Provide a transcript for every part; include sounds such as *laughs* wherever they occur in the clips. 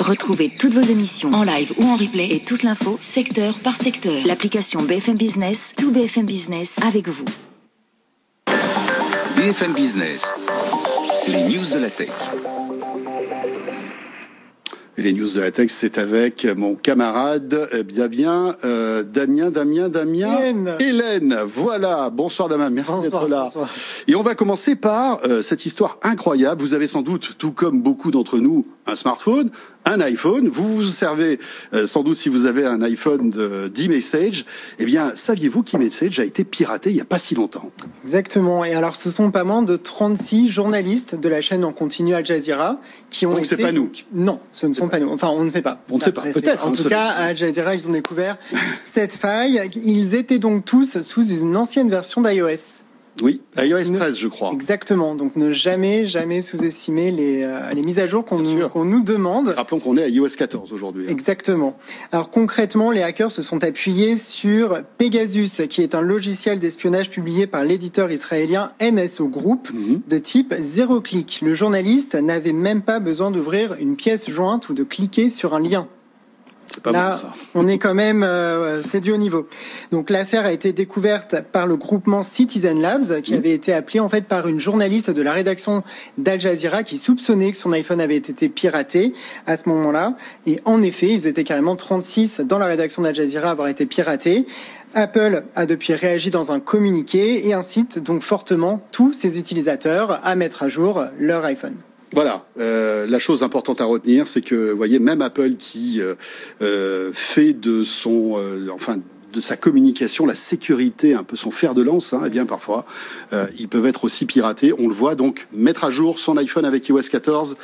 Retrouvez toutes vos émissions en live ou en replay et toute l'info secteur par secteur. L'application BFM Business, tout BFM Business avec vous. BFM Business, les news de la tech. Et les news de la tech, c'est avec mon camarade, eh bien bien, euh, Damien, Damien, Damien, Hélène. Hélène. Voilà. Bonsoir Damien, merci d'être là. bonsoir. Et on va commencer par euh, cette histoire incroyable. Vous avez sans doute, tout comme beaucoup d'entre nous, un smartphone, un iPhone. Vous vous servez euh, sans doute si vous avez un iPhone de- d'e-message. Eh bien, saviez-vous qu'e-message a été piraté il n'y a pas si longtemps? Exactement. Et alors, ce sont pas moins de 36 journalistes de la chaîne en continu Al Jazeera qui ont Donc, été. c'est pas nous. Non, ce ne sont Enfin, on ne sait pas. On ne sait pas. Peut-être, En tout cas, à Al Jazeera, ils ont découvert cette faille. Ils étaient donc tous sous une ancienne version d'iOS. Oui, iOS Ne- 13, je crois. Exactement. Donc, ne jamais, jamais sous-estimer les, euh, les mises à jour qu'on nous, qu'on nous demande. Rappelons qu'on est à iOS 14 aujourd'hui. hein. Exactement. Alors concrètement, les hackers se sont appuyés sur Pegasus, qui est un logiciel d'espionnage publié par l'éditeur israélien NSO Group Mhm. de type zéro clic. Le journaliste n'avait même pas besoin d'ouvrir une pièce jointe ou de cliquer sur un lien. C'est pas Là, bon ça. *laughs* on est quand même, euh, c'est du haut niveau. Donc l'affaire a été découverte par le groupement Citizen Labs, qui Mhm. avait été appelé en fait par une journaliste de la rédaction d'Al Jazeera qui soupçonnait que son iPhone avait été piraté à ce moment-là. Et en effet, ils étaient carrément 36 dans la rédaction d'Al Jazeera à avoir été piratés. Apple a depuis réagi dans un communiqué et incite donc fortement tous ses utilisateurs à mettre à jour leur iPhone. Voilà, euh, la chose importante à retenir, c'est que, voyez, même Apple qui euh, euh, fait de son, enfin, de sa communication, la sécurité, un peu son fer de lance, hein, eh bien parfois, euh, ils peuvent être aussi piratés. On le voit donc, mettre à jour son iPhone avec iOS 14,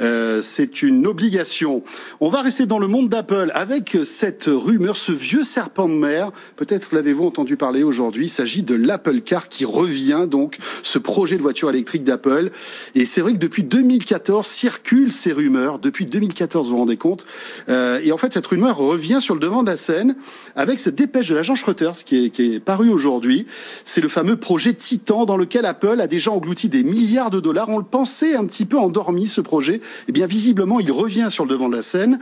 euh, c'est une obligation. On va rester dans le monde d'Apple avec cette rumeur, ce vieux serpent de mer. Peut-être l'avez-vous entendu parler aujourd'hui. Il s'agit de l'Apple Car qui revient, donc ce projet de voiture électrique d'Apple. Et c'est vrai que depuis 2014 circulent ces rumeurs. Depuis 2014, vous vous rendez compte. Euh, et en fait, cette rumeur revient sur le devant de la scène avec cette dépêche de l'agence Reuters qui est, qui est parue aujourd'hui. C'est le fameux projet Titan dans lequel Apple a déjà englouti des milliards de dollars. On le pensait un petit peu endormi, ce projet. Eh bien, visiblement, il revient sur le devant de la scène.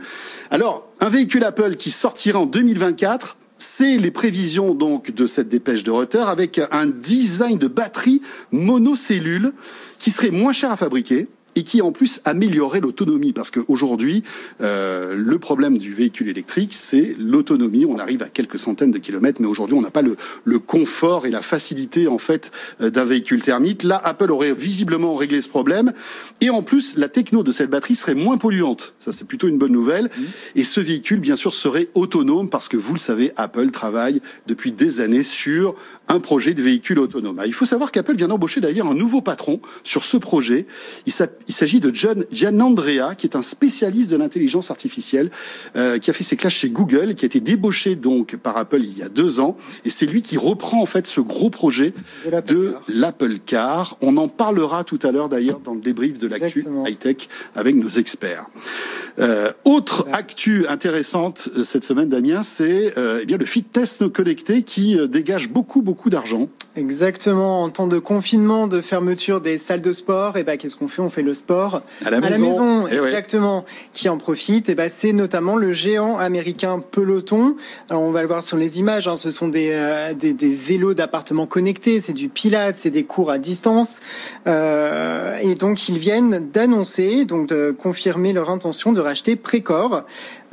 Alors, un véhicule Apple qui sortira en 2024. C'est les prévisions donc de cette dépêche de Reuters avec un design de batterie monocellule qui serait moins cher à fabriquer et qui en plus améliorerait l'autonomie. Parce qu'aujourd'hui euh, le problème du véhicule électrique c'est l'autonomie. On arrive à quelques centaines de kilomètres mais aujourd'hui on n'a pas le, le confort et la facilité en fait euh, d'un véhicule thermique. Là Apple aurait visiblement réglé ce problème. Et en plus la techno de cette batterie serait moins polluante. Ça c'est plutôt une bonne nouvelle. Et ce véhicule bien sûr serait autonome parce que vous le savez Apple travaille depuis des années sur un projet de véhicule autonome. Il faut savoir qu'Apple vient d'embaucher d'ailleurs un nouveau patron sur ce projet. Il il s'agit de John Gianandrea, qui est un spécialiste de l'intelligence artificielle, euh, qui a fait ses classes chez Google, qui a été débauché donc par Apple il y a deux ans, et c'est lui qui reprend en fait ce gros projet De l'Apple Car. On en parlera tout à l'heure d'ailleurs dans le débrief de l'actu Exactement. high tech avec nos experts. Euh, autre actu intéressante euh, cette semaine, Damien, c'est euh, eh bien le fitness connecté qui dégage beaucoup beaucoup d'argent. Exactement. En temps de confinement, de fermeture des salles de sport, et ben qu'est-ce qu'on fait? On fait le sport À la maison. Eh exactement. Qui en profite? Et ben c'est notamment le géant américain Peloton. Alors on va le voir sur les images. hein, ce sont des, euh, des des vélos d'appartement connectés. C'est du Pilates, c'est des cours à distance. Euh, et donc ils viennent d'annoncer, donc de confirmer leur intention de racheter Précor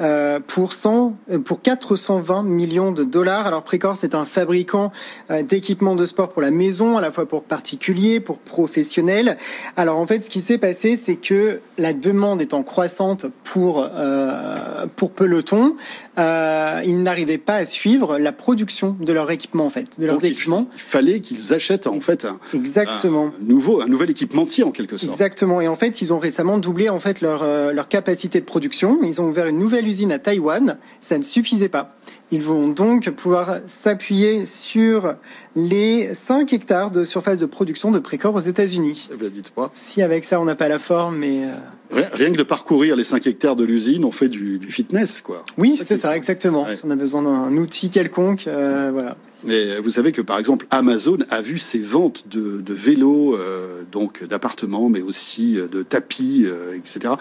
euh, pour 100, euh, pour 420 millions de dollars. Alors Précor, c'est un fabricant d'équipements de sport pour la maison, à la fois pour particuliers, pour professionnels. Alors en fait, ce qui s'est passé, c'est que la demande étant croissante pour euh, pour Peloton, euh, ils n'arrivaient pas à suivre la production de leur équipement en fait, de leurs Donc, il- équipements. Il fallait qu'ils achètent en fait un, Exactement. un nouveau, un nouvel équipementier en quelque sorte. Exactement. Et en fait, ils ont récemment doublé en fait leur euh, leur capacité de production. Ils ont ouvert une nouvelle usine à Taïwan. Ça ne suffisait pas. Ils vont donc pouvoir s'appuyer sur les 5 hectares de surface de production de Précor aux États-Unis. Eh bien, dites-moi. Si avec ça on n'a pas la forme, mais euh, Rien, rien que de parcourir les 5 hectares de l'usine, on fait du, du fitness, quoi. oui, c'est ça, exactement. Ouais. Si on a besoin d'un outil quelconque, euh, voilà. Mais vous savez que par exemple Amazon a vu ses ventes de, de vélos, euh, donc d'appartements, mais aussi de tapis, euh, etc.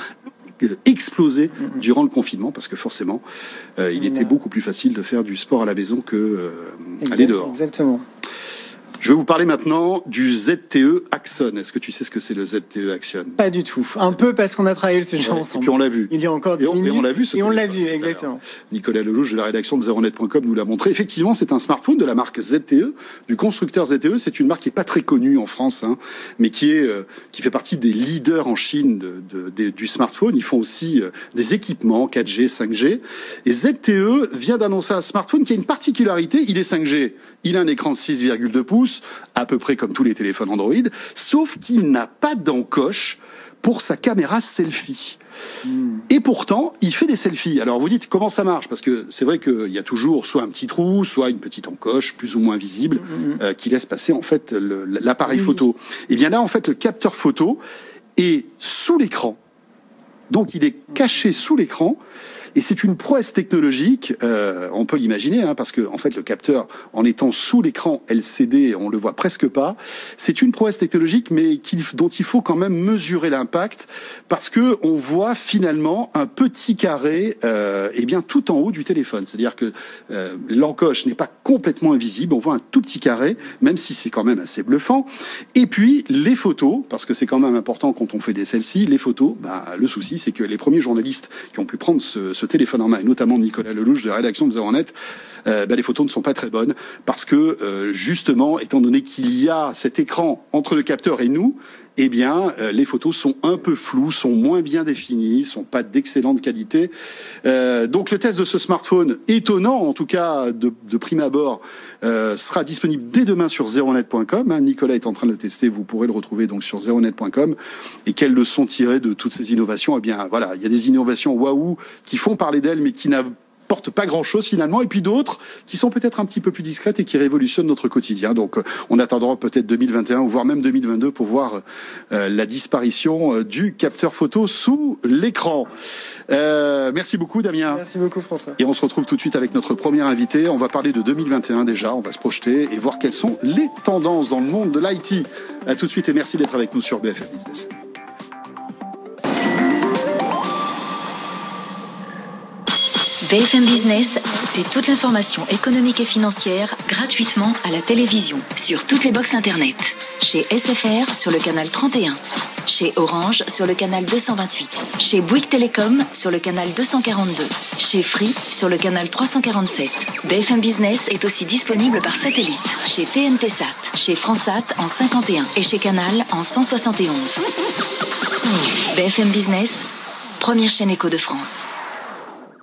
explosé durant le confinement parce que forcément, euh, il était beaucoup plus facile de faire du sport à la maison que euh, aller dehors. Exactement. Je vais vous parler maintenant du ZTE Axon. Est-ce que tu sais ce que c'est le ZTE Axon? Pas du tout. Un peu parce qu'on a travaillé le sujet Ouais, ensemble. Et puis on l'a vu. Il y a encore 10 Et on- et minutes. on l'a vu, ce Et on l'a vu, exactement. Nicolas Lelouch de la rédaction de Zeronet.com nous l'a montré. Effectivement, c'est un smartphone de la marque ZTE, du constructeur ZTE. C'est une marque qui est pas très connue en France, hein, mais qui est euh, qui fait partie des leaders en Chine de, du smartphone. Ils font aussi euh, des équipements 4G, 5G. Et ZTE vient d'annoncer un smartphone qui a une particularité. Il est 5G. Il a un écran de 6,2 pouces, à peu près comme tous les téléphones Android, sauf qu'il n'a pas d'encoche pour sa caméra selfie. Et pourtant, il fait des selfies. Alors vous dites comment ça marche? Parce que c'est vrai qu'il y a toujours soit un petit trou, soit une petite encoche plus ou moins visible euh, qui laisse passer en fait l'appareil photo. Et bien là, en fait, le capteur photo est sous l'écran. Donc il est caché sous l'écran. Et c'est une prouesse technologique, euh, on peut l'imaginer, hein, parce que en fait le capteur, en étant sous l'écran LCD, on le voit presque pas. C'est une prouesse technologique, mais dont il faut quand même mesurer l'impact, parce que on voit finalement un petit carré, euh, et bien tout en haut du téléphone. C'est-à-dire que euh, l'encoche n'est pas complètement invisible, on voit un tout petit carré, même si c'est quand même assez bluffant. Et puis les photos, parce que c'est quand même important quand on fait des selfies, les photos, bah, le souci c'est que les premiers journalistes qui ont pu prendre ce, ce téléphone en main, et notamment Nicolas Lelouch de la rédaction de Zeronet, euh, bah, les photos ne sont pas très bonnes parce que euh, justement, étant donné qu'il y a cet écran entre le capteur et nous, eh bien, euh, les photos sont un peu floues, sont moins bien définies, sont pas d'excellente qualité. Euh, donc, le test de ce smartphone, étonnant en tout cas de, prime abord, euh, sera disponible dès demain sur zeronet.com. hein. Nicolas est en train de le tester, vous pourrez le retrouver donc sur zeronet.com. Et quelles leçons tirer de toutes ces innovations? Eh bien, voilà, il y a des innovations waouh qui font parler d'elles, mais qui n'avent portent pas grand chose finalement, et puis d'autres qui sont peut-être un petit peu plus discrètes et qui révolutionnent notre quotidien. Donc euh, on attendra peut-être 2021 ou voire même 2022 pour voir euh, la disparition euh, du capteur photo sous l'écran. Euh, merci beaucoup Damien. Merci beaucoup, François. Et on se retrouve tout de suite avec notre premier invité. On va parler de 2021 déjà. On va se projeter et voir quelles sont les tendances dans le monde de l'IT. À tout de suite et merci d'être avec nous sur BFM Business. BFM Business, c'est toute l'information économique et financière gratuitement à la télévision, sur toutes les boxes Internet. Chez SFR sur le canal 31. Chez Orange sur le canal 228. Chez Bouygues Télécom sur le canal 242. Chez Free sur le canal 347. BFM Business est aussi disponible par satellite. Chez TNT Sat, chez Fransat en 51 et chez Canal en 171. BFM Business, première chaîne éco de France.